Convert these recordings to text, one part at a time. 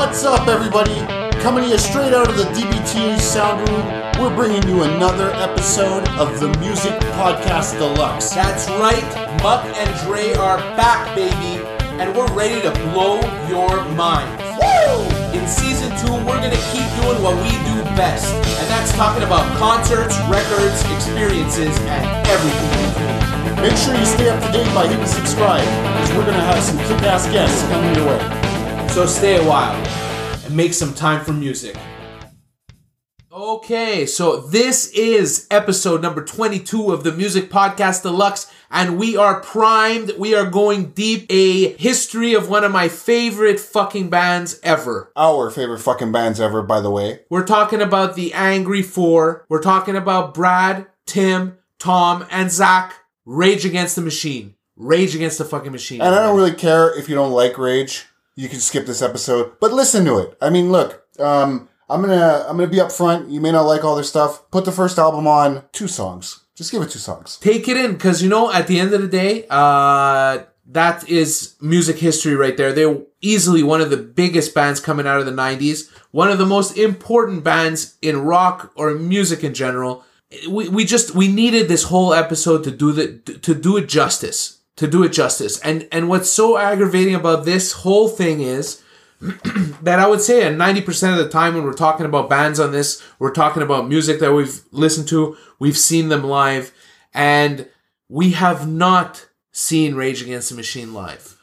What's up, everybody? Coming to you straight out of the DBT sound room, we're bringing you another episode of the Music Podcast Deluxe. That's right, Muck and Dre are back, baby, and we're ready to blow your mind. Woo! In season two, we're gonna keep doing what we do best, and that's talking about concerts, records, experiences, and everything. Make sure you stay up to date by hitting subscribe, because we're gonna have some kick-ass guests coming your way. So stay a while and make some time for music. Okay, so this is episode number 22 of the Music Podcast Deluxe, and we are primed. We are going deep. A history of one of my favorite fucking bands ever. Our favorite fucking bands ever, by the way. We're talking about the Angry Four. We're talking about Brad, Tim, Tom, and Zack. Rage Against the Machine. Rage Against the fucking Machine. And I don't really care if you don't like Rage. You can skip this episode, but listen to it. I mean, look, um, I'm gonna I'm gonna be upfront. You may not like all their stuff. Put the first album on, two songs. Just give it two songs. take it in because you know at the end of the day uh that is music history right there they're easily one of the biggest bands coming out of the 90s one of the most important bands in rock or music in general we, we just we needed this whole episode to do the to do it justice to do it justice and and what's so aggravating about this whole thing is that I would say at 90% of the time when we're talking about bands on this, we're talking about music that we've listened to, we've seen them live, and we have not seen Rage Against the Machine live.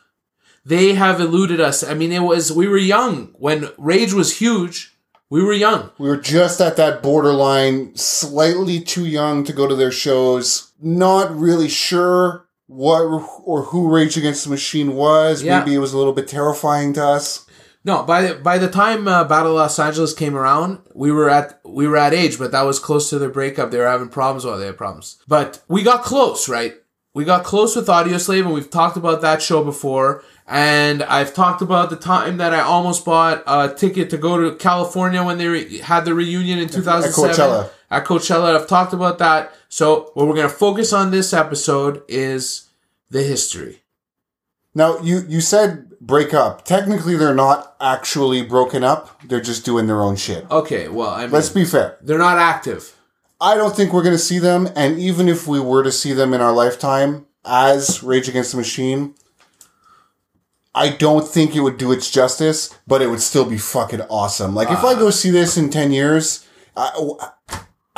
They have eluded us. I mean, it was, we were young when Rage was huge. We were young. We were just at that borderline, slightly too young to go to their shows. Not really sure what or who Rage Against the Machine was. Yeah. Maybe it was a little bit terrifying to us. No, by the, by the time uh, Battle of Los Angeles came around, we were at we were at age, but that was close to their breakup. They were having problems. Well, they had problems, but we got close, right? We got close with Audioslave, and we've talked about that show before. And I've talked about the time that I almost bought a ticket to go to California when they re- had the reunion in 2007 Coachella. At Coachella, I've talked about that. So what we're gonna focus on this episode is the history. Now, you, you said break up. Technically, they're not actually broken up. They're just doing their own shit. Okay, well, I mean, Let's be fair. they're not active. I don't think we're going to see them. And even if we were to see them in our lifetime as Rage Against the Machine, I don't think it would do its justice, but it would still be fucking awesome. Like, if I uh, go see this in 10 years, I,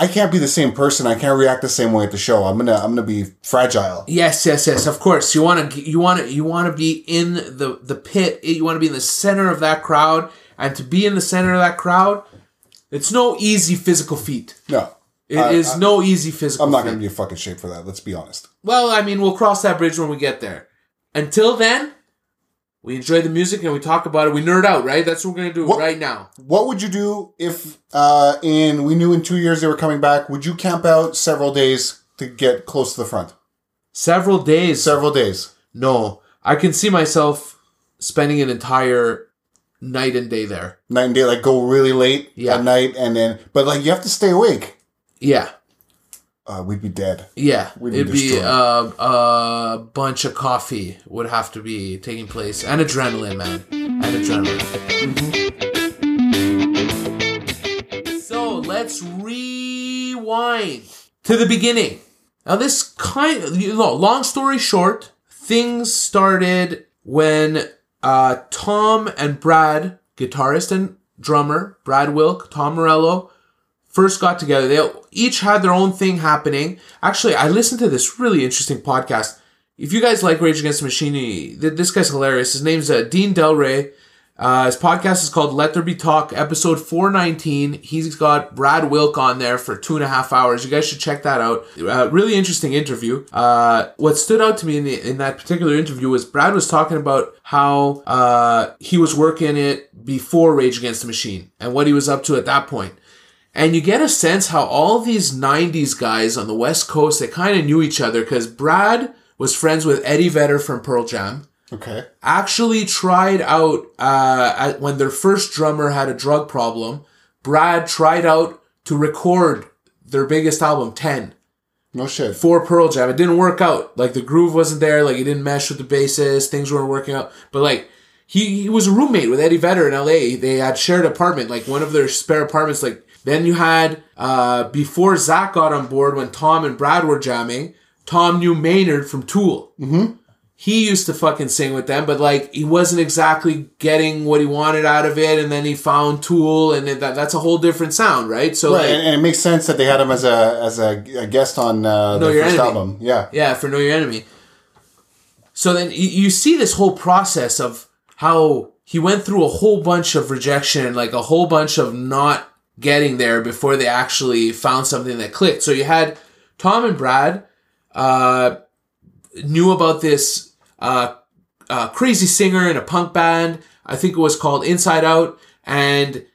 I can't be the same person. I can't react the same way at the show. I'm gonna, I'm gonna be fragile. Yes, yes, yes. Of course, you want to, you want to, you want to be in the the pit. You want to be in the center of that crowd, and to be in the center of that crowd, it's no easy physical feat. No, It is no easy physical. I'm not feat. gonna be in fucking shape for that. Let's be honest. Well, I mean, we'll cross that bridge when we get there. Until then, we enjoy the music and we talk about it. We nerd out, right? That's what we're gonna do What- right now. What would you do if, uh, in we knew in two years they were coming back? Would you camp out several days to get close to the front? Several days. Several days. no, I can see myself spending an entire night and day there. night and day, like go really late Yeah. at night, and then but like you have to stay awake. Yeah. Uh, we'd be dead. Yeah, We'd be it'd be destroyed. uh, a bunch of coffee would have to be taking place, and adrenaline, man, and adrenaline. So let's rewind to the beginning. Now, this kind, of, you know, long story short, things started when uh, Tom and Brad, guitarist and drummer, Brad Wilk, Tom Morello, first got together. They each had their own thing happening. Actually, I listened to this really interesting podcast. If you guys like Rage Against the Machine, this guy's hilarious. His name's uh, Dean Delray. Uh, his podcast is called Let There Be Talk, episode 419. He's got Brad Wilk on there for two and a half hours. You guys should check that out. Uh, really interesting interview. Uh, what stood out to me in, the, in that particular interview was Brad was talking about how uh, he was working it before Rage Against the Machine and what he was up to at that point. And you get a sense how all these 90s guys on the West Coast, they kind of knew each other because Brad was friends with Eddie Vedder from Pearl Jam. Okay. Actually tried out, uh, at, when their first drummer had a drug problem, Brad tried out to record their biggest album, 10 No shit. for Pearl Jam. It didn't work out. Like the groove wasn't there. Like it didn't mesh with the bassist. Things weren't working out. But like he, he was a roommate with Eddie Vedder in L.A. They had shared apartment, like one of their spare apartments. Like then you had uh, before Zack got on board when Tom and Brad were jamming. Tom knew Maynard from Tool. Mm-hmm. He used to fucking sing with them, but like he wasn't exactly getting what he wanted out of it. And then he found Tool, and that, that's a whole different sound, right? So Right, like, and, and it makes sense that they had him as a as a, a guest on uh, the first Enemy. album. Yeah, Yeah, for Know Your Enemy. So then you, you see this whole process of how he went through a whole bunch of rejection, like a whole bunch of not getting there before they actually found something that clicked. So you had Tom and Brad uh, knew about this uh, uh, crazy singer in a punk band. I think it was called Inside Out, and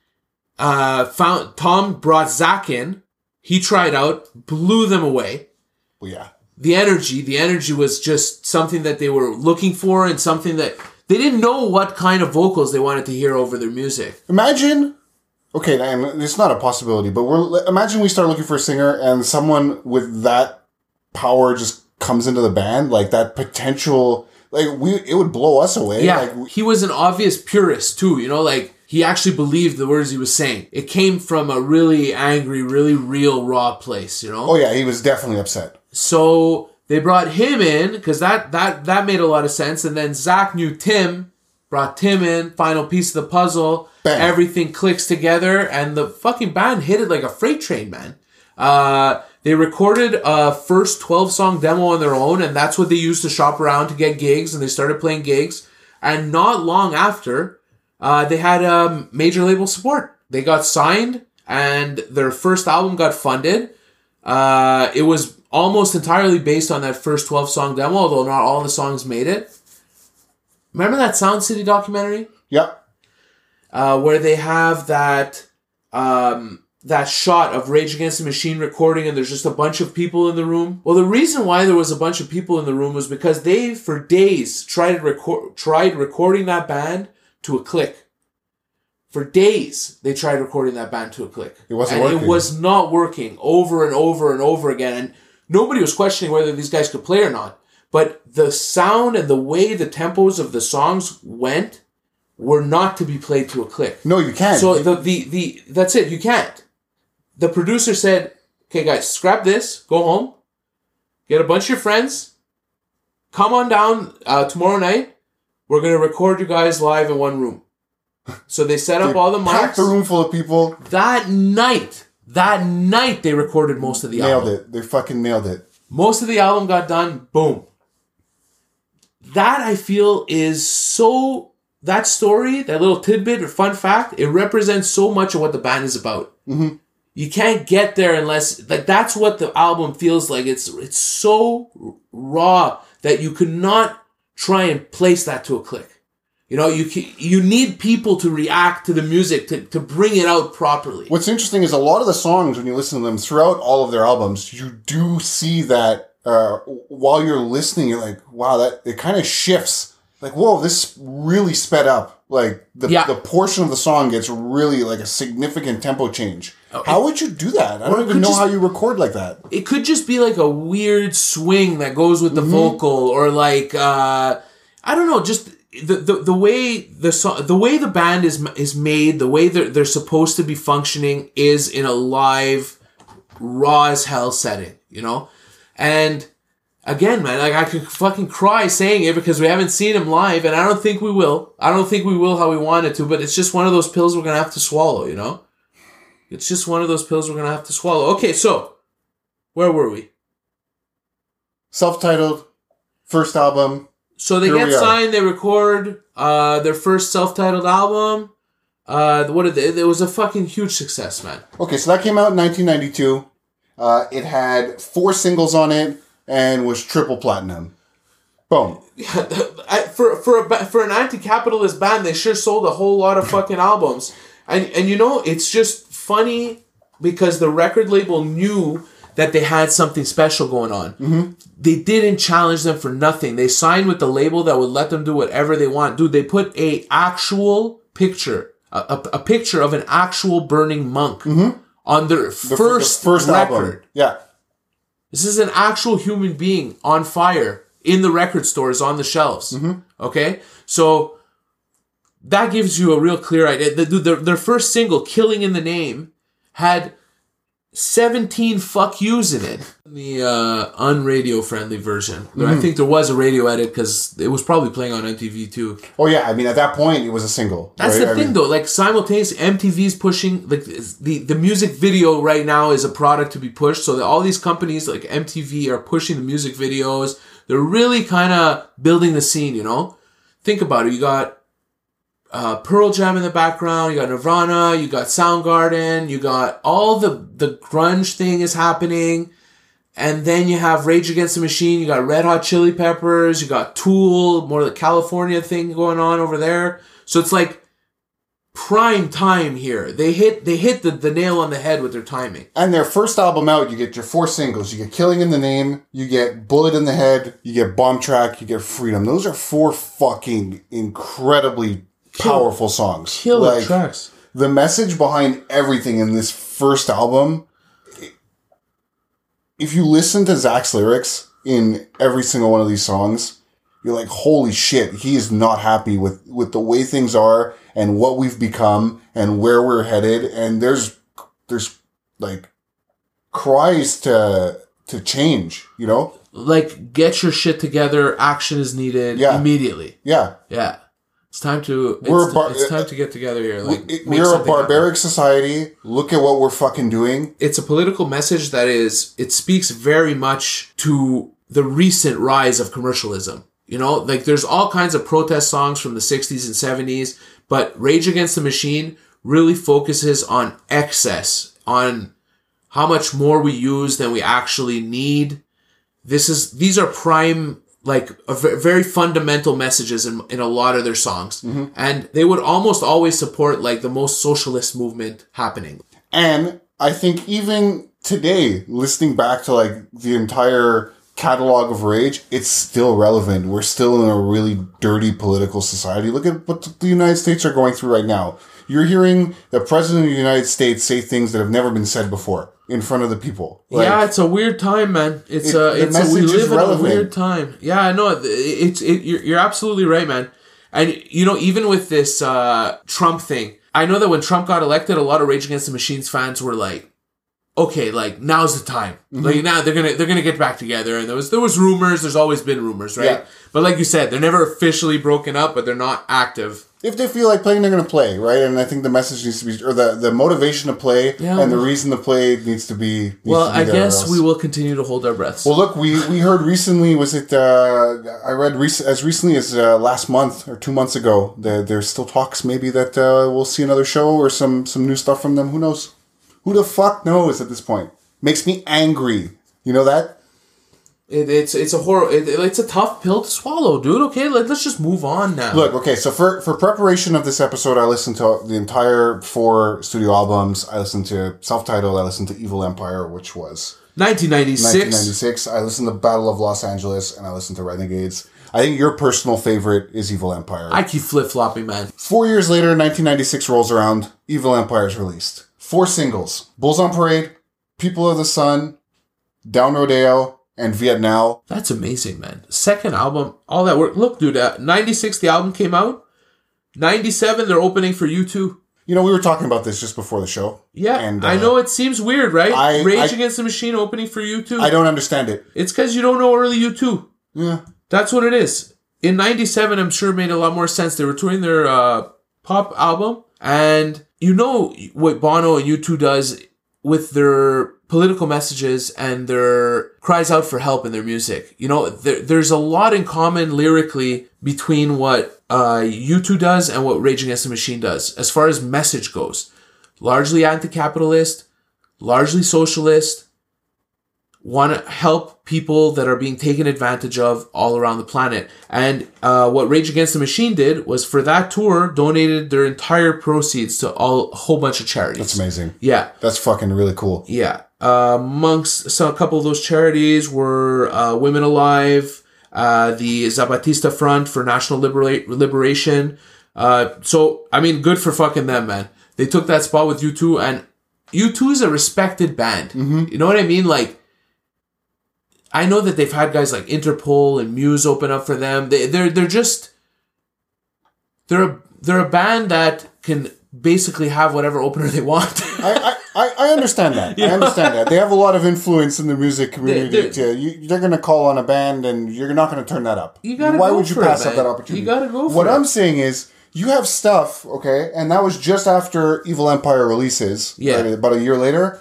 uh, found Tom brought Zack in. He tried out, blew them away well, yeah. the energy the energy was just something that they were looking for and something that they didn't know what kind of vocals they wanted to hear over their music Imagine, okay, and it's not a possibility, but we're imagine we start looking for a singer and someone with that power just comes into the band, like that potential, like we, it would blow us away. yeah Like, he was an obvious purist too you know like he actually believed the words he was saying it came from a really angry really real raw place you know oh yeah, he was definitely upset. So they brought him in because that that that made a lot of sense. And then Zack knew Tim, brought Tim in. Final piece of the puzzle. Bam. Everything clicks together, and the fucking band hit it like a freight train, man. Uh, they recorded a first twelve song demo on their own, and that's what they used to shop around to get gigs. And they started playing gigs. And not long after, uh, they had um, major label support. They got signed, and their first album got funded. Uh, it was almost entirely based on that first 12 song demo, although not all the songs made it. Remember that Sound City documentary? Yep. Uh, where they have that um, that shot of Rage Against the Machine recording and there's just a bunch of people in the room. Well, the reason why there was a bunch of people in the room was because they, for days, tried to record tried recording that band to a click. For days, they tried recording that band to a click. It wasn't and working. It was not working over and over and over again. And nobody was questioning whether these guys could play or not. But the sound and the way the tempos of the songs went were not to be played to a click. No, you can't. So the, the the that's it. You can't. The producer said, "Okay, guys, scrap this. Go home. Get a bunch of your friends. Come on down uh, tomorrow night. We're gonna record you guys live in one room." So they set up all the packed mics. the room full of people. That night, that night they recorded most of the Nailed album. Nailed it. They fucking nailed it. Most of the album got done. Boom. That I feel is so. That story, that little tidbit or fun fact, it represents so much of what the band is about. Mhm. You can't get there unless like that's what the album feels like. It's it's so raw that you cannot try and place that to a click. You know, you you need people to react to the music to, to bring it out properly. What's interesting is a lot of the songs, when you listen to them throughout all of their albums, you do see that uh, while you're listening, you're like, wow, that it kind of shifts. Like, whoa, this really sped up. Like the Yeah. the portion of the song gets really like a significant tempo change. Oh, How would you do that? I don't even know just- how you record like that. it could just be like a weird swing that goes with the vocal or like uh i don't know just the, the, the way the song the way the band is is made the way they're, they're supposed to be functioning is in a live raw as hell setting you know and again man like i could fucking cry saying it because we haven't seen him live and i don't think we will i don't think we will how we wanted to but it's just one of those pills we're gonna have to swallow you know it's just one of those pills we're gonna have to swallow okay so where were we Self-titled, first album. So they Here get signed, they record uh, their first self-titled album. Uh, what did they? It was a fucking huge success, man. Okay, so that came out in 1992. Uh, it had four singles on it and was triple platinum. Boom. For for a for an anti-capitalist band, they sure sold a whole lot of fucking albums. And and you know, it's just funny because the record label knew that they had something special going on. They didn't challenge them for nothing. They signed with the label that would let them do whatever they want. Dude, they put a actual picture, a, a, a picture of an actual burning monk on their The, first, the first record. album. Yeah. This is an actual human being on fire in the record stores on the shelves. Mm-hmm. Okay? So that gives you a real clear idea. The, the, their first single, "Killing in the Name," had 17 fuck yous in it. The uh, unradio friendly version. I think there was a radio edit because it was probably playing on MTV too. Oh yeah, I mean at that point it was a single. That's right? the I thing mean, though. Like simultaneously, MTV's pushing like the the music video right now is a product to be pushed. So that all these companies like MTV are pushing the music videos. They're really kind of building the scene. You know, think about it. You got uh, Pearl Jam in the background. You got Nirvana. You got Soundgarden. You got all the the grunge thing is happening. And then you have Rage Against the Machine. You got Red Hot Chili Peppers. You got Tool, more of the California thing going on over there. So it's like prime time here. They hit they hit the, the nail on the head with their timing. And their first album out, you get your four singles. You get Killing in the Name, you get Bullet in the Head, you get Bomb Track, you get Freedom. Those are four fucking incredibly powerful songs. Like, tracks. the message behind everything in this first album, if you listen to Zack's lyrics in every single one of these songs, you're like, holy shit, he is not happy with, with the way things are and what we've become and where we're headed. And there's, there's like cries to, to change, you know? Like get your shit together. Action is needed Yeah. immediately. Yeah. Yeah. It's time to We're bar- it's time to get together here. Like It- we're a something happen. barbaric society. Look at what we're fucking doing. it's a political message that is it speaks very much to the recent rise of commercialism you know like there's all kinds of protest songs from the 60s and 70s but rage against the machine really focuses on excess on how much more we use than we actually need this is these are prime like a very fundamental messages in, in a lot of their songs mm-hmm. and they would almost always support like the most socialist movement happening And I think even today, listening back to like the entire catalog of Rage, it's still relevant. We're still in a really dirty political society. Look at what the United States are going through right now. You're hearing the president of the United States say things that have never been said before in front of the people. Like, yeah, it's a weird time, man. It's It- a it's a, we live in a weird time. Yeah, I know. It's it, you're, you're absolutely right, man. And you know, even with this uh, Trump thing, I know that when Trump got elected, a lot of Rage Against the Machines fans were like, "Okay, like now's the time. Mm-hmm. Like now they're gonna they're gonna get back together." And there was there was rumors. There's always been rumors, right? Yeah. But like you said, they're never officially broken up, but they're not active. If they feel like playing, they're going to play, right? And I think the message needs to be, or the, the motivation to play Yeah. and the reason to play needs to be. Needs Well, to be I guess we will continue to hold our breaths. Well, look, we, we heard recently, was it, uh, I read rec- as recently as uh, last month or two months ago, that there's still talks maybe that uh, we'll see another show or some, some new stuff from them. Who knows? Who the fuck knows at this point? Makes me angry. You know that? It, it's it's a horror. It, it's a tough pill to swallow, dude. Okay, let, let's just move on now. Look, okay, so for, for preparation of this episode, I listened to the entire four studio albums. I listened to self-titled, I listened to Evil Empire, which was 1996. 1996. I listened to Battle of Los Angeles, and I listened to Renegades. I think your personal favorite is Evil Empire. I keep flip flopping, man. Four years later, 1996 rolls around. Evil Empire is released. Four singles: Bulls on Parade, People of the Sun, Down Rodeo, and Vietnam. That's amazing, man. Second album, all that work. Look, dude, uh, 96, the album came out. 97, they're opening for U2. You know, we were talking about this just before the show. Yeah, And, I uh, know it seems weird, right? I- Rage I- Against the Machine opening for U2. I don't understand it. it's because you don't know early U2. Yeah. That's what it is. In 97, I'm sure it made a lot more sense. They were touring their uh, pop album. And you know what Bono and U2 does with their political messages and their cries out for help in their music. You know, there, there's a lot in common lyrically between what uh, U2 does and what Rage Against the Machine does as far as message goes. Largely anti-capitalist, largely socialist, want to help people that are being taken advantage of all around the planet. And uh, what Rage Against the Machine did was for that tour, donated their entire proceeds to all a whole bunch of charities. That's amazing. Yeah, That's fucking really cool. yeah. Uh, amongst so a couple of those charities were uh, Women Alive, uh, the Zapatista Front for National Libera- Liberation. Uh, so I mean, good for fucking them, man. They took that spot with U2, and U2 is a respected band. You know what I mean? Like, I know that they've had guys like Interpol and Muse open up for them. They, they're they're just they're a, they're a band that can basically have whatever opener they want. I, I, I understand that. I understand that. They have a lot of influence in the music community. They-. You, they're going to call on a band and you're not going to turn that up. You gotta Why go would you for it, pass up that opportunity? You gotta go for What it. I'm saying is, you have stuff, okay, and that was just after Evil Empire releases. Yeah. right, about a year later.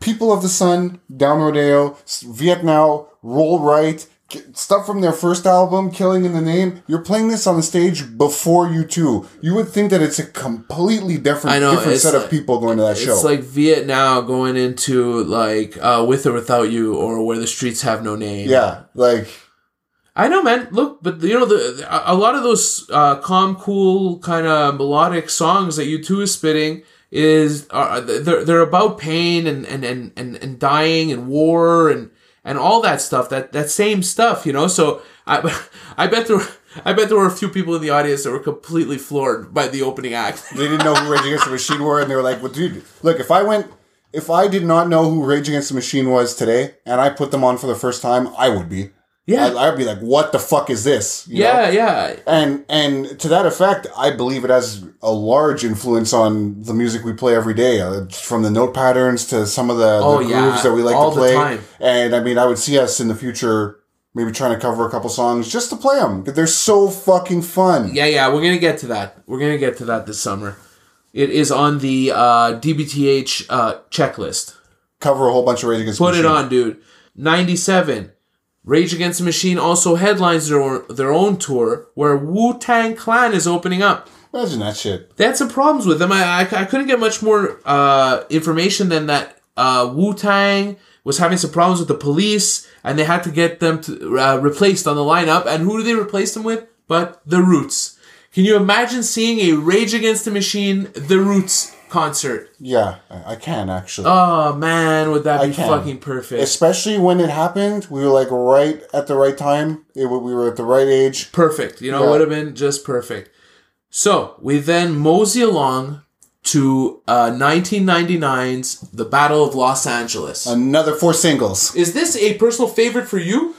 People of the Sun, Down Rodeo, Vietnam, Roll Right, stuff from their first album, Killing in the Name. You're playing this on the stage before U2. You would think that it's a completely different, know, different set like- of people going to that show. It's like Vietnam going into like uh, with or without you, or where the streets have no name. yeah, like I know, man. Look, but you know, the a a lot of those uh, calm, cool, kind of melodic songs that U2 is spitting is are they're they're about pain and and and and, and dying and war and and all that stuff. That that same stuff, you know. So I I bet there. I bet there were a few people in the audience that were completely floored by the opening act. they didn't know who Rage Against the Machine were, and they were like, "Well, dude, look, if I went, if I did not know who Rage Against the Machine was today, and I put them on for the first time, I would be, Yeah. I'd, I'd be like, what the fuck is this? You know? yeah, yeah. And and to that effect, I believe it has a large influence on the music we play every day, uh, from the note patterns to some of the, Oh, the yeah, grooves that we like all to the play. time. And I mean, I would see us in the future maybe trying to cover a couple songs just to play them. They're so fucking fun. Yeah, yeah, we're gonna get to that. We're gonna get to that this summer. It is on the uh, DBTH uh, checklist. Cover a whole bunch of Rage Against the Put it on, dude. Ninety-seven. Rage Against the Machine also headlines their own, their own tour where Wu Tang Clan is opening up. Imagine that shit. They had some problems with them. I, I, I couldn't get much more uh, information than that uh, Wu Tang was having some problems with the police and they had to get them to, uh, replaced on the lineup. And who do they replace them with? But The Roots. Can you imagine seeing a Rage Against the Machine The Roots concert? Yeah, I can actually. Oh man, would that I be can. fucking perfect? Especially when it happened, we were like right at the right time. It, we were at the right age. perfect. You know, Yeah. would have been just perfect. So we then mosey along to uh, 1999's The Battle of Los Angeles. Another four singles. Is this a personal favorite for you?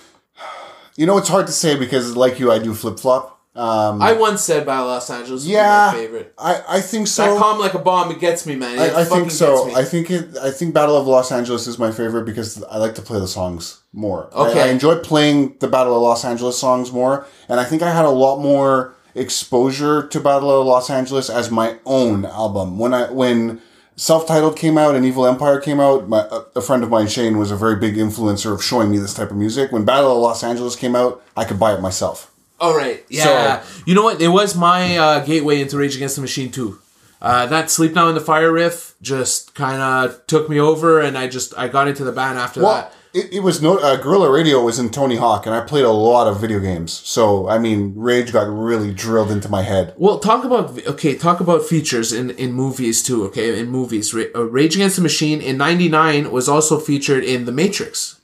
You know, it's hard to say because, like you, I do flip flop. Um, I once said by Los Angeles was yeah, my favorite. I, I think That so. calm like a bomb, it gets me, man. It I, I think so. I think it. I think Battle of Los Angeles is my favorite because I like to play the songs more. Okay. I, enjoy playing the Battle of Los Angeles songs more, and I think I had a lot more exposure to Battle of Los Angeles as my own album when I when self-titled came out and Evil Empire came out. My a- a friend of mine, Shane, was a very big influencer of showing me this type of music. When Battle of Los Angeles came out, I could buy it myself. All right. Yeah. you know what? It was my uh, gateway into Rage Against the Machine too. Uh, that "Sleep Now in the Fire" riff just kind of took me over, and I just I got into the band after Well, that. it, it was no uh, Guerrilla Radio was in Tony Hawk, and I played a lot of video games. So I mean, Rage got really drilled into my head. Well, talk about okay. Talk about features in in movies too. Okay, in movies, uh, Rage Against the Machine in '99 was also featured in The Matrix.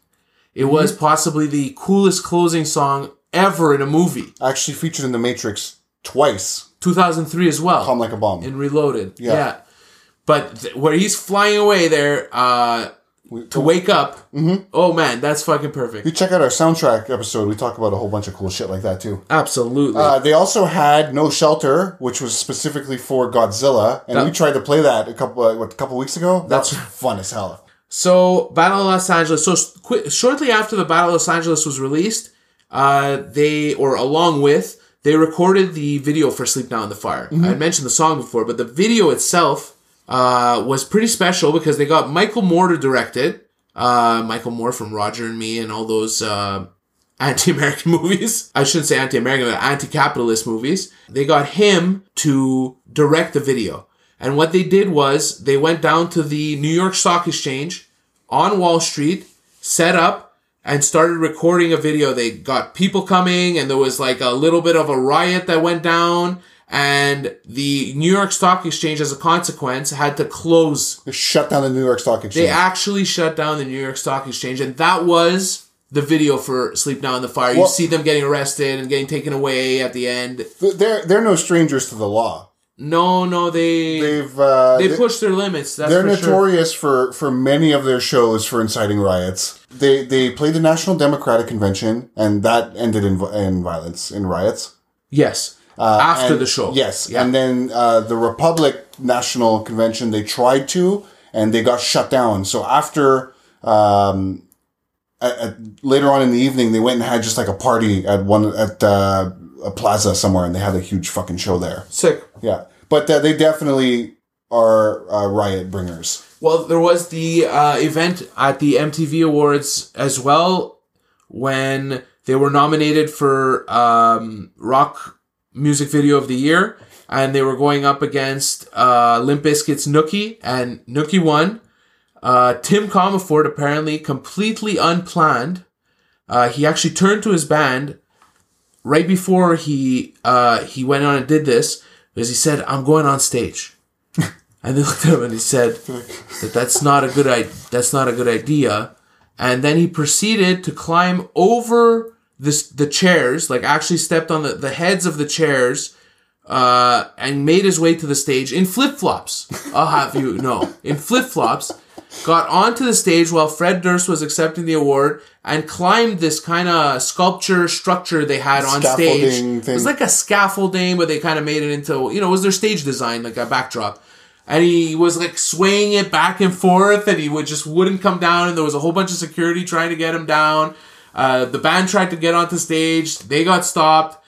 It was possibly the coolest closing song ever in a movie. Actually, featured in The Matrix twice. 2003 as well. Calm like a bomb. And Reloaded. Yeah. Yeah. But th- where he's flying away there uh, to wake up, Mm-hmm. oh man, that's fucking perfect. you check out our soundtrack episode. We talk about a whole bunch of cool shit like that too. Absolutely. Uh, they also had No Shelter, which was specifically for Godzilla, and That- we tried to play that a couple uh, what, a couple weeks ago. That's- fun as hell. So, Battle of Los Angeles. So, qu- shortly after the Battle of Los Angeles was released, uh, they, or along with, they recorded the video for Sleep Now in the Fire. I mentioned the song before, but the video itself uh, was pretty special because they got Michael Moore to direct it. Uh, Michael Moore from Roger and Me and all those uh, anti-American movies. I shouldn't say anti-American, but anti-capitalist movies. They got him to direct the video. And what they did was they went down to the New York Stock Exchange on Wall Street, set up, and started recording a video. They got people coming, and there was like a little bit of a riot that went down. And the New York Stock Exchange, as a consequence, had to close. They shut down the New York Stock Exchange. They actually shut down the New York Stock Exchange, and that was the video for Sleep Now in the Fire. you see them getting arrested and getting taken away at the end. they're they're no strangers to the law. No, no, they they, They've uh, they, pushed their limits. That's They're for sure. notorious for, for many of their shows for inciting riots. They they played the National Democratic Convention, and that ended in, in violence, in riots. Yes. After and- the show. Yes, Yeah. and then uh, the Republic National Convention they tried to, and they got shut down. So after um, at, at, later on in the evening, they went and had just like a party at one at uh, a plaza somewhere, and they had a huge fucking show there. Sick. Yeah, but uh, they definitely are uh, riot bringers. Well, there was the uh, event at the MTV Awards as well when they were nominated for um, Rock Music Video of the Year, and they were going up against uh, Limp Bizkit's Nookie, and Nookie won. Uh, Tim Commerford apparently completely unplanned. Uh, he actually turned to his band right before he uh, he went on and did this because he said, "I'm going on stage." And they looked at him and he said that that's not a good I- that's not a good idea. And then he proceeded to climb over this the chairs, like actually stepped on the, the heads of the chairs, uh, and made his way to the stage in flip flops. I'll have you know, in flip flops, got onto the stage while Fred Durst was accepting the award and climbed this kind of sculpture structure they had on stage. Scaffolding It was like a scaffolding, but they kind of made it into you know it was their stage design, like a backdrop. And he was like swaying it back and forth and he would just wouldn't come down and there was a whole bunch of security trying to get him down. Uh, the band tried to get onto stage. They got stopped.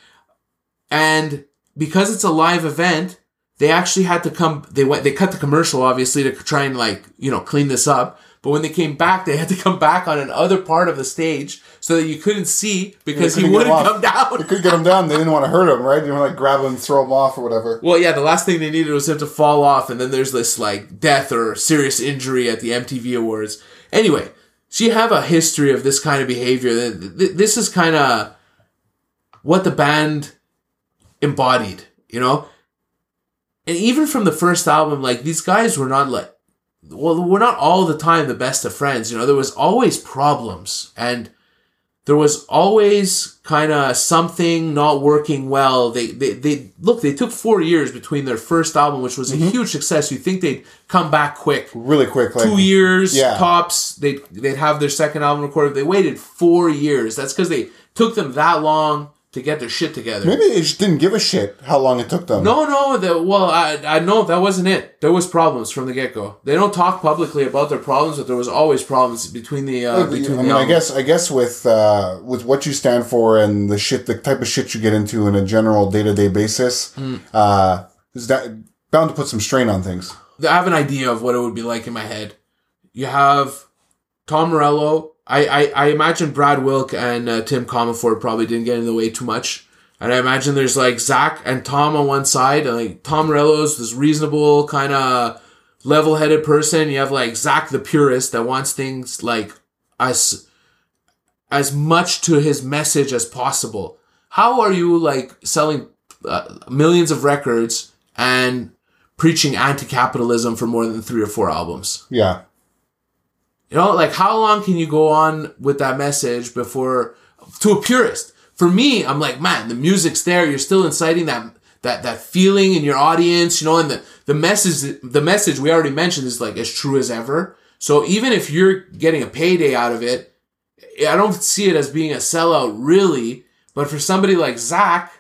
And because it's a live event they actually had to come they went they cut the commercial obviously to try and like you know clean this up but when they came back they had to come back on another part of the stage so that you couldn't see because he couldn't get wouldn't come down They could get him down. They didn't want to hurt him, right? They didn't want to like grab him, and throw him off, or whatever. Well, yeah, the last thing they needed was him to fall off, and then there's this like death or serious injury at the MTV Awards. Anyway, so you have a history of this kind of behavior. Th- th- This is kind of what the band embodied, you know? And even from the first album, like these guys were not like, well, we're not all the time the best of friends, you know? There was always problems, and there was always kind of something not working well. They, they, they, look, they took four years between their first album, which was a mm-hmm. huge success. You think they'd come back quick. Really quick, like Two years Yeah. tops, they'd, they'd have their second album recorded. They waited four years. That's because they took them that long to get their shit together. Maybe they just didn't give a shit how long it took them. No, no, the, well, I, I know that wasn't it. There was problems from the get go. They don't talk publicly about their problems, but there was always problems between the uh, I between mean, the I guess, I guess with uh, with what you stand for and the shit, the type of shit you get into in a general day to day basis, Hmm. uh, is that bound to put some strain on things. I have an idea of what it would be like in my head. You have Tom Morello. I, I, I imagine Brad Wilk and uh, Tim Commerford probably didn't get in the way too much. And I imagine there's like Zack and Tom on one side. And like Tom Morello's this reasonable, kind of level headed person. You have like Zack the purist that wants things like as as much to his message as possible. How are you like selling uh, millions of records and preaching anti-capitalism for more than three or four albums? Yeah, You know, like how long can you go on with that message before to a purist? For me, I'm like, man, the music's there. You're still inciting that that that feeling in your audience, you know, and the the message the message we already mentioned is like as true as ever. So even if you're getting a payday out of it, I don't see it as being a sellout really. But for somebody like Zack,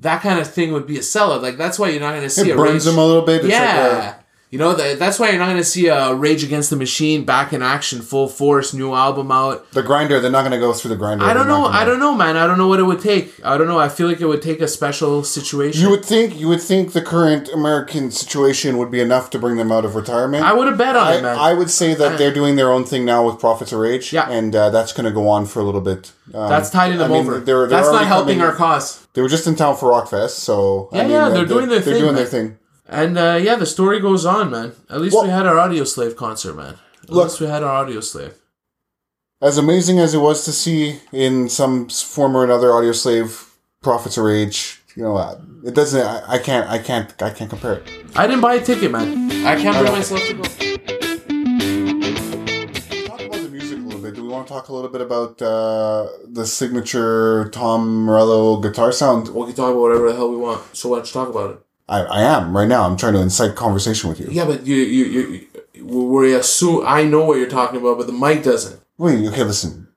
that kind of thing would be a sellout. Like that's why you're not going to see it a burns them a little bit. It's yeah. like a- you know, that, that's why you're not going to see a Rage Against the Machine back in action, full force, new album out. the grinder. They're not going to go through the grinder. I don't They're know. gonna- I don't know, man. I don't know what it would take. I don't know. I feel like it would take a special situation. You would think you would think the current American situation would be enough to bring them out of retirement. I would have bet on I, it, man. I would say that they're doing their own thing now with Prophets of Rage, Yeah. and uh, that's going to go on for a little bit. Um, that's tiding them I mean, over. they're- they're that's not helping coming- our cause. They were just in town for Rockfest, so Yeah, yeah, they're doing their they're thing, doing man. their thing. And uh, yeah, the story goes on, man. At least Well- we had our Audioslave concert, man. At Look- least we had our Audioslave. As amazing as it was to see in some form or another Audio Slave Prophets of Rage, you know, uh, it doesn't. I, I can't. I can't. I can't compare it. I didn't buy a ticket, man. I can't bring myself to go. Talk about the music a little bit. Do we want to talk a little bit about uh, the signature Tom Morello guitar sound? We can talk about whatever the hell we want. So why don't talk about it? I, I am right now. I'm trying to incite conversation with you. Yeah, but you, you, you, you we assume I know what you're talking about, but the mic doesn't. Wait, okay, listen.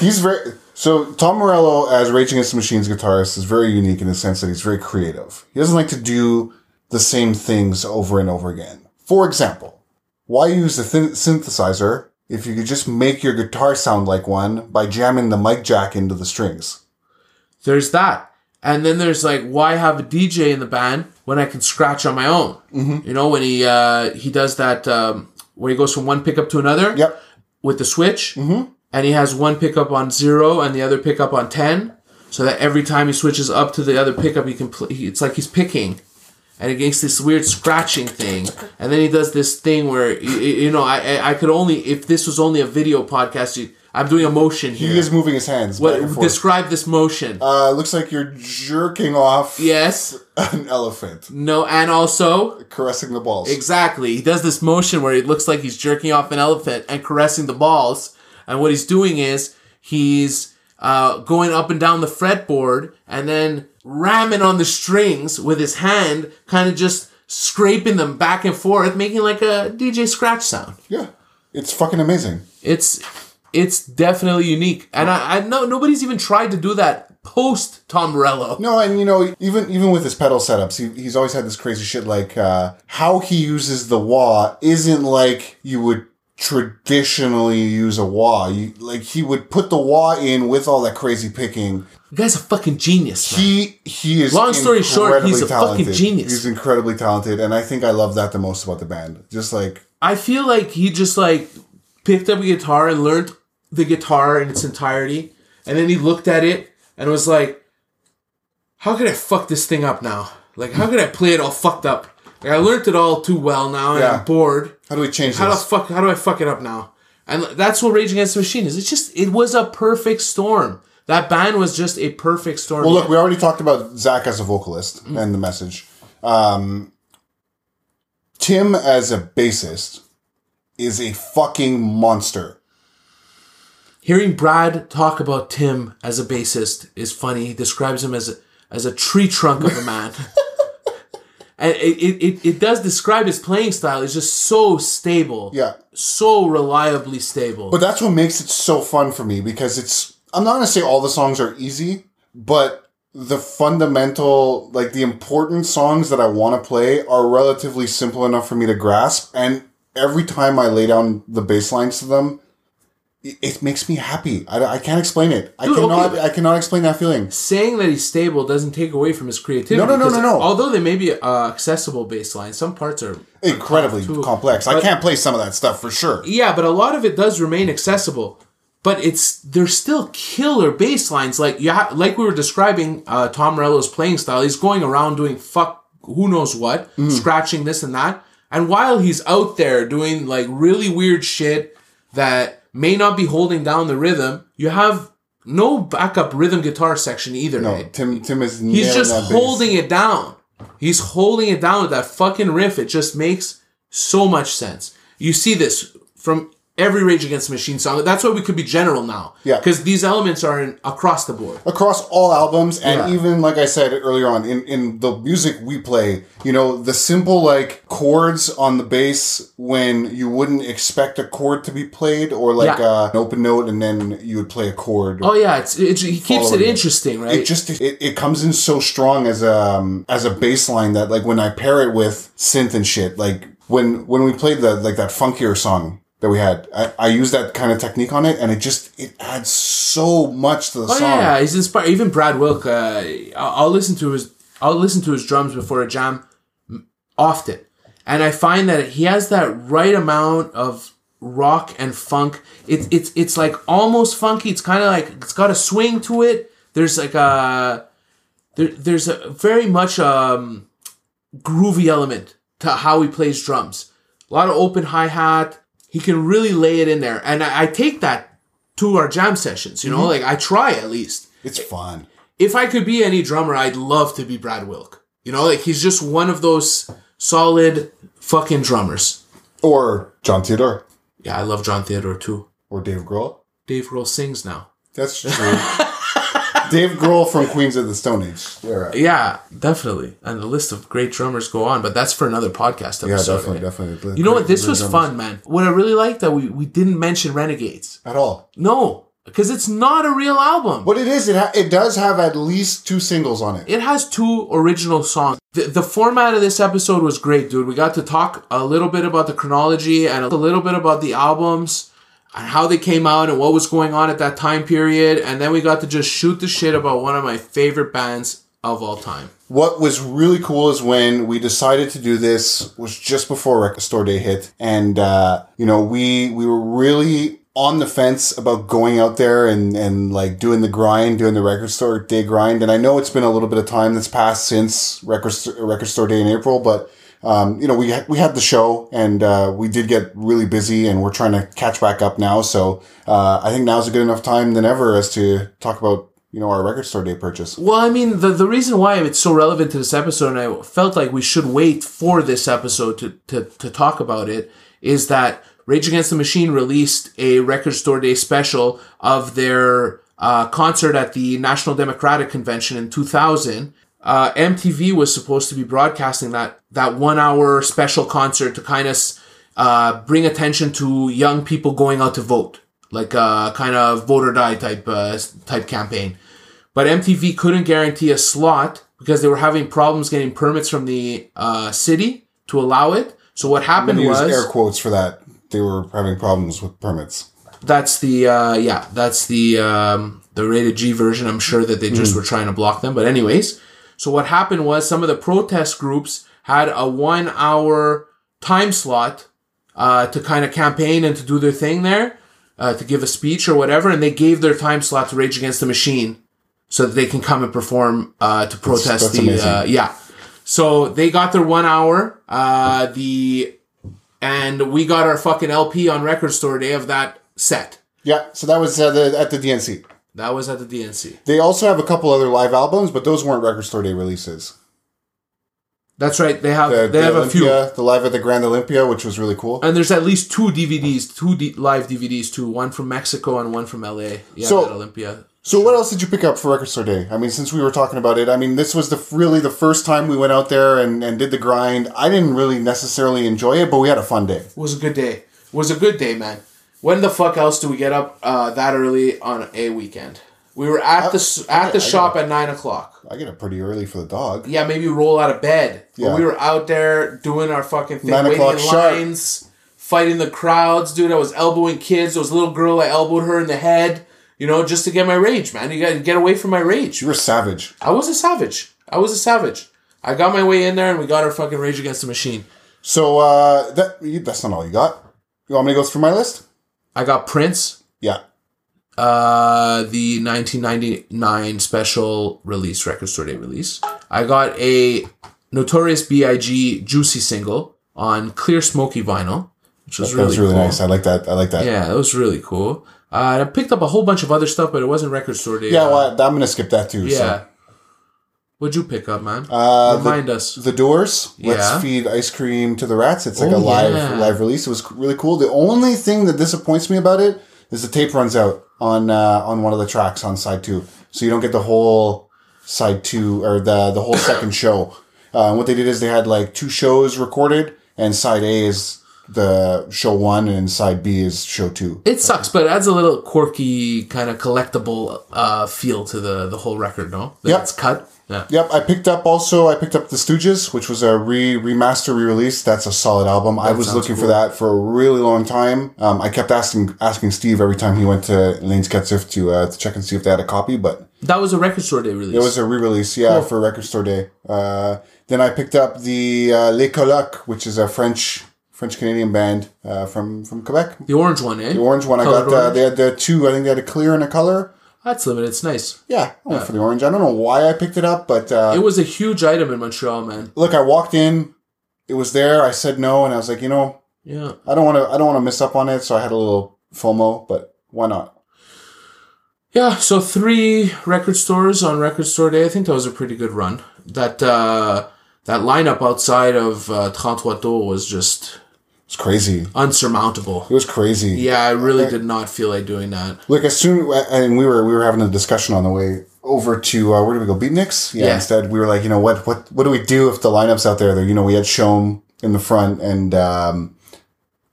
he's very so Tom Morello as Rage Against the Machine's guitarist is very unique in the sense that he's very creative. He doesn't like to do the same things over and over again. For example, why use a thin- synthesizer if you could just make your guitar sound like one by jamming the mic jack into the strings? There's that. And then there's like, why have a DJ in the band when I can scratch on my own? Mm-hmm. You know, when he uh, he does that um, where he goes from one pickup to another Yep. with the switch, mm-hmm. and he has one pickup on zero and the other pickup on ten, so that every time he switches up to the other pickup, he can play. It's like he's picking, and it makes this weird scratching thing. And then he does this thing where y- y- you know, I I- I could only if this was only a video podcast, you, I'm doing a motion here. He is moving his hands. what describe this motion? uh, looks like you're jerking off yes. an elephant, No, and also caressing the balls. exactly, he does this motion where it looks like he's jerking off an elephant and caressing the balls. And what he's doing is he's uh, going up and down the fretboard and then ramming on the strings with his hand, kind of just scraping them back and forth, making like a DJ scratch sound. yeah, it's fucking amazing. It's it's definitely unique, and I, I know nobody's even tried to do that post Tom Morello. No, and you know, even even with his pedal setups, he, he's always had this crazy shit. Like uh, how he uses the wah isn't like you would traditionally use a wah. You, like he would put the wah in with all that crazy picking. The guy's a fucking genius. Man. He he is. Long story short, he's incredibly a fucking talented. genius. He's incredibly talented, and I think I love that the most about the band. Just like I feel like he just like picked up a guitar and learned the guitar in its entirety, and then he looked at it and was like, "How could I fuck this thing up now? Like, how could I play it all fucked up? Like, I learned it all too well now, and Yeah. I'm bored. How do we change How the this? fuck? How do I fuck it up now?" And that's what Rage Against the Machine is. It's just it was a perfect storm. That band was just a perfect storm. Well, look, we already talked about Zack as a vocalist Mm. and the message. Um, Tim as a bassist is a fucking monster. Hearing Brad talk about Tim as a bassist is funny. He describes him as a, as a tree trunk of a man. and it, it, it, it does describe his playing style. It's just so stable. Yeah. So reliably stable. But that's what makes it so fun for me because it's, I'm not going to say all the songs are easy, but the fundamental, like the important songs that I want to play are relatively simple enough for me to grasp. And every time I lay down the bass lines to them, it, it makes me happy. I, I can't explain it. I cannot, okay. I cannot explain that feeling. Saying that he's stable doesn't take away from his creativity. No, no, no, no, no. Although they may be uh, accessible bass lines, some parts are incredibly too. complex. I can't play some of that stuff for sure. Yeah, but a lot of it does remain accessible. But it's they're still killer bass lines. Like you ha- like we were describing uh, Tom Morello's playing style. He's going around doing fuck who knows what, Mm-hmm. scratching this and that. And while he's out there doing like really weird shit that may not be holding down the rhythm, you have no backup rhythm guitar section either. No, right? Tim Tim is He's just that bass. holding it down. He's holding it down with that fucking riff. It just makes so much sense. You see this from every Rage Against Machine song. That's why we could be general now. Yeah. Because these elements are in across the board. across all albums and Yeah. even like I said earlier on in, in the music we play, you know, the simple like chords on the bass when you wouldn't expect a chord to be played or like Yeah. uh, an open note and then you would play a chord. Oh yeah, it's, he keeps it it. interesting, right? It just it, it comes in so strong as a um, as a bass line that like when I pair it with synth and shit, like when when we played the like that funkier song that we had, I, I used that kind of technique on it, and it just it adds so much to the Oh song. yeah, he's inspired. Even Brad Wilk, uh, I'll, I'll listen to his I'll listen to his drums before a jam often, and I find that he has that right amount of rock and funk. It's it's it's like almost funky. It's kind of like it's got a swing to it. There's like a there, there's a very much um groovy element to how he plays drums. A lot of open hi hat. He can really lay it in there, and I, I take that to our jam sessions. You know, mm-hmm. like I try at least. It's fun. If I could be any drummer, I'd love to be Brad Wilk. You know, like he's just one of those solid fucking drummers. Or Jon Theodore. Yeah, I love Jon Theodore too. Or Dave Grohl. Dave Grohl sings now. That's true. Dave Grohl from Queens of the Stone Age. Yeah. Yeah, definitely. And the list of great drummers go on, but that's for another podcast episode. Yeah, definitely, right? definitely. You know what? This was drummers. fun, man. What I really liked that we, we didn't mention Renegades. At all. No. because it's not a real album. What it is, it ha- it does have at least two singles on it. It has two original songs. The, the format of this episode was great, dude. We got to talk a little bit about the chronology and a little bit about the albums how they came out and what was going on at that time period. And then we got to just shoot the shit about one of my favorite bands of all time. What was really cool is when we decided to do this was just before Record Store Day hit, and uh, you know we we were really on the fence about going out there and and like doing the grind, doing the Record Store Day grind. And I know it's been a little bit of time that's passed since Record Record Store Day in April, but um, you know, we we had the show and uh, we did get really busy, and we're trying to catch back up now. So uh, I think now's a good enough time than ever as to talk about you know our record store day purchase. Well, I mean, the the reason why it's so relevant to this episode, and I felt like we should wait for this episode to to to talk about it, is that Rage Against the Machine released a record store day special of their uh, concert at the National Democratic Convention in 2000 uh, MTV was supposed to be broadcasting that that one hour special concert to kind of uh, bring attention to young people going out to vote, like a kind of vote or die type uh, type campaign. But MTV couldn't guarantee a slot because they were having problems getting permits from the uh, city to allow it. So what happened was air quotes for that. They were having problems with permits. that's the uh, yeah that's the um, the rated G version. I'm sure that they just were trying to block them. But anyways, so what happened was some of the protest groups had a one hour time slot uh, to kind of campaign and to do their thing there, uh, to give a speech or whatever, and they gave their time slot to Rage Against the Machine so that they can come and perform uh, to protest that's the uh, yeah. So they got their one hour. Uh, the and we got our fucking LP on Record Store Day of that set. Yeah, so that was uh, the, at the DNC. That was at the DNC. They also have a couple other live albums, but those weren't record store day releases. That's right. They have The, they the have a few, the live at the Grand Olympia, which was really cool. and there's at least two DVDs, two D- live DVDs too. One from Mexico and one from LA. Yeah, So- at Olympia. So what else did you pick up for Record Store Day? I mean, since we were talking about it, I mean, this was the really the first time we went out there and, and did the grind. I didn't really necessarily enjoy it, but we had a fun day. It was a good day. It was a good day, man. When the fuck else do we get up uh, that early on a weekend? We were at the s at the I shop at nine o'clock. I get up pretty early for the dog. Yeah, maybe roll out of bed. But Yeah. we were out there doing our fucking thing, Nine waiting o'clock in sharp. lines, fighting the crowds, dude. I was elbowing kids. There was a little girl, I elbowed her in the head, you know, just to get my rage, man. You gotta get away from my rage. You were savage. I was a savage. I was a savage. I got my way in there and we got our fucking Rage Against the Machine. So uh, that that's not all you got. You want me to go through my list? I got Prince, Yeah. uh, the 1999 special release, record store day release. I got a Notorious B.I.G. Juicy single on clear smoky vinyl, which was That really, was really cool. nice. I like that. I like that. Yeah, that was really cool. Uh, I picked up a whole bunch of other stuff, but it wasn't record store day. Yeah, well, I'm gonna skip that too. yeah. So. What'd you pick up, man? Uh, the, Remind us. the Doors. Let's Yeah. feed ice cream to the rats. It's like Oh, a live yeah. live release. It was really cool. The only thing that disappoints me about it is the tape runs out on uh, on one of the tracks on side two, so you don't get the whole side two or the the whole second show. Uh, what they did is they had like two shows recorded, and side A is the show one, and side B is show two. It sucks, but it adds a little quirky kind of collectible uh, feel to the the whole record. No, that Yep. it's cut. Yeah, Yep, I picked up also. I picked up the Stooges, which was a re remaster re release. That's a solid album. I was looking for that for a really long time. Um, I kept asking asking Steve every time he went to Lane's Ketziff to uh, to check and see if they had a copy, but that was a record store day release. it was a re release. Yeah, for Record Store Day. Uh, then I picked up the uh, Les Colocs, which is a French French Canadian band uh, from from Quebec. the orange one, eh? The orange one. I got. Uh, they had the two. I think they had a clear and a color. That's limited. It's nice. Yeah, I went for the orange. I don't know why I picked it up, but uh, It was a huge item in Montreal, man. look, I walked in, it was there. I said no, and I was like, you know, Yeah. I don't want to, I don't want to miss up on it. So I had a little FOMO, but why not? Yeah, so three record stores on record store day. I think that was a pretty good run. That uh that lineup outside of uh, 33 Tours was just It's crazy. unsurmountable. It was crazy. Yeah, I really did not feel like doing that. Look, as soon and we were we were having a discussion on the way over to uh, where did we go? Beatniks. Yeah, Yeah. Instead, we were like, you know what, what, what do we do if the lineups out there? There, you know, we had Shome in the front, and um,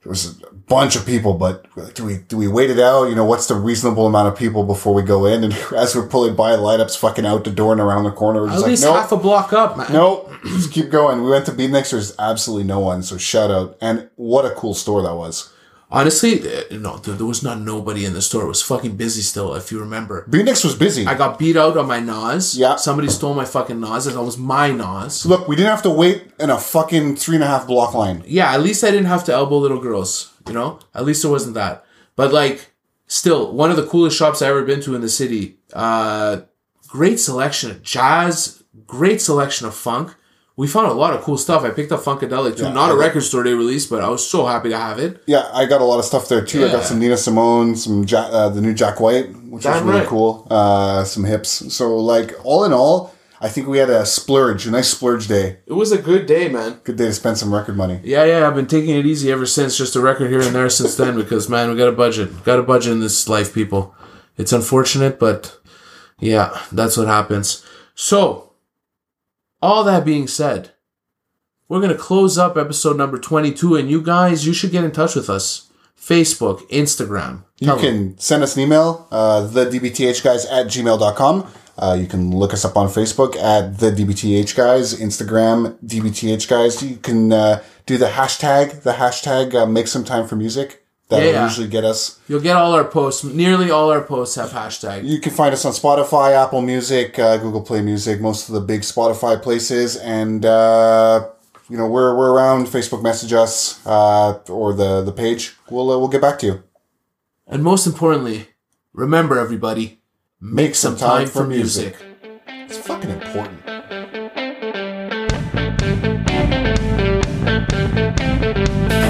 there was bunch of people, but do we do we wait it out? You know, what's the reasonable amount of people before we go in? And as we're pulling by, light up's fucking out the door and around the corner. We're At just like, least nope, half a block up, man. nope, just keep going. We went to Beatniks. There's absolutely no one. So shout out. And what a cool store that was. Honestly, uh, no, there, there was not nobody in the store. It was fucking busy still, if you remember. Beatniks was busy. I got beat out on my Nas. Yeah. Somebody stole my fucking Nas. That was my Nas. Look, we didn't have to wait in a fucking three and a half block line. Yeah, at least I didn't have to elbow little girls. You know, at least it wasn't that. But like, still, one of the coolest shops I ever been to in the city. Uh, great selection of jazz. Great selection of funk. We found a lot of cool stuff. I picked up Funkadelic too. Yeah, Not I a record store they released, but I was so happy to have it. Yeah, I got a lot of stuff there too. I Yeah. got some Nina Simone, some ja- uh, the new Jack White, which was really right. cool. Uh, some hips. So like all in all, I think we had a splurge, a nice splurge day. It was a good day, man. Good day to spend some record money. Yeah, yeah, I've been taking it easy ever since. Just a record here and there since then because man, we got a budget. Got a budget in this life, people. It's unfortunate, but yeah, that's what happens. So, all that being said, we're gonna close up episode number twenty-two, and you guys, you should get in touch with us. Facebook, Instagram. You can send us an email, uh, thedbthguys at gmail.com. Uh, you can look us up on Facebook at the DBTH guys, Instagram DBTH guys. You can uh, do the hashtag, the hashtag uh, make some time for music. That'll Yeah, usually get us. You'll get all our posts. Nearly all our posts have hashtag. You can find us on Spotify, Apple Music, uh, Google Play Music, most of the big Spotify places, and uh, you know we're we're around. Facebook, message us uh, or the the page. We'll uh, we'll get back to you. And most importantly, remember everybody, Make some time for music. It's fucking important. Thank you.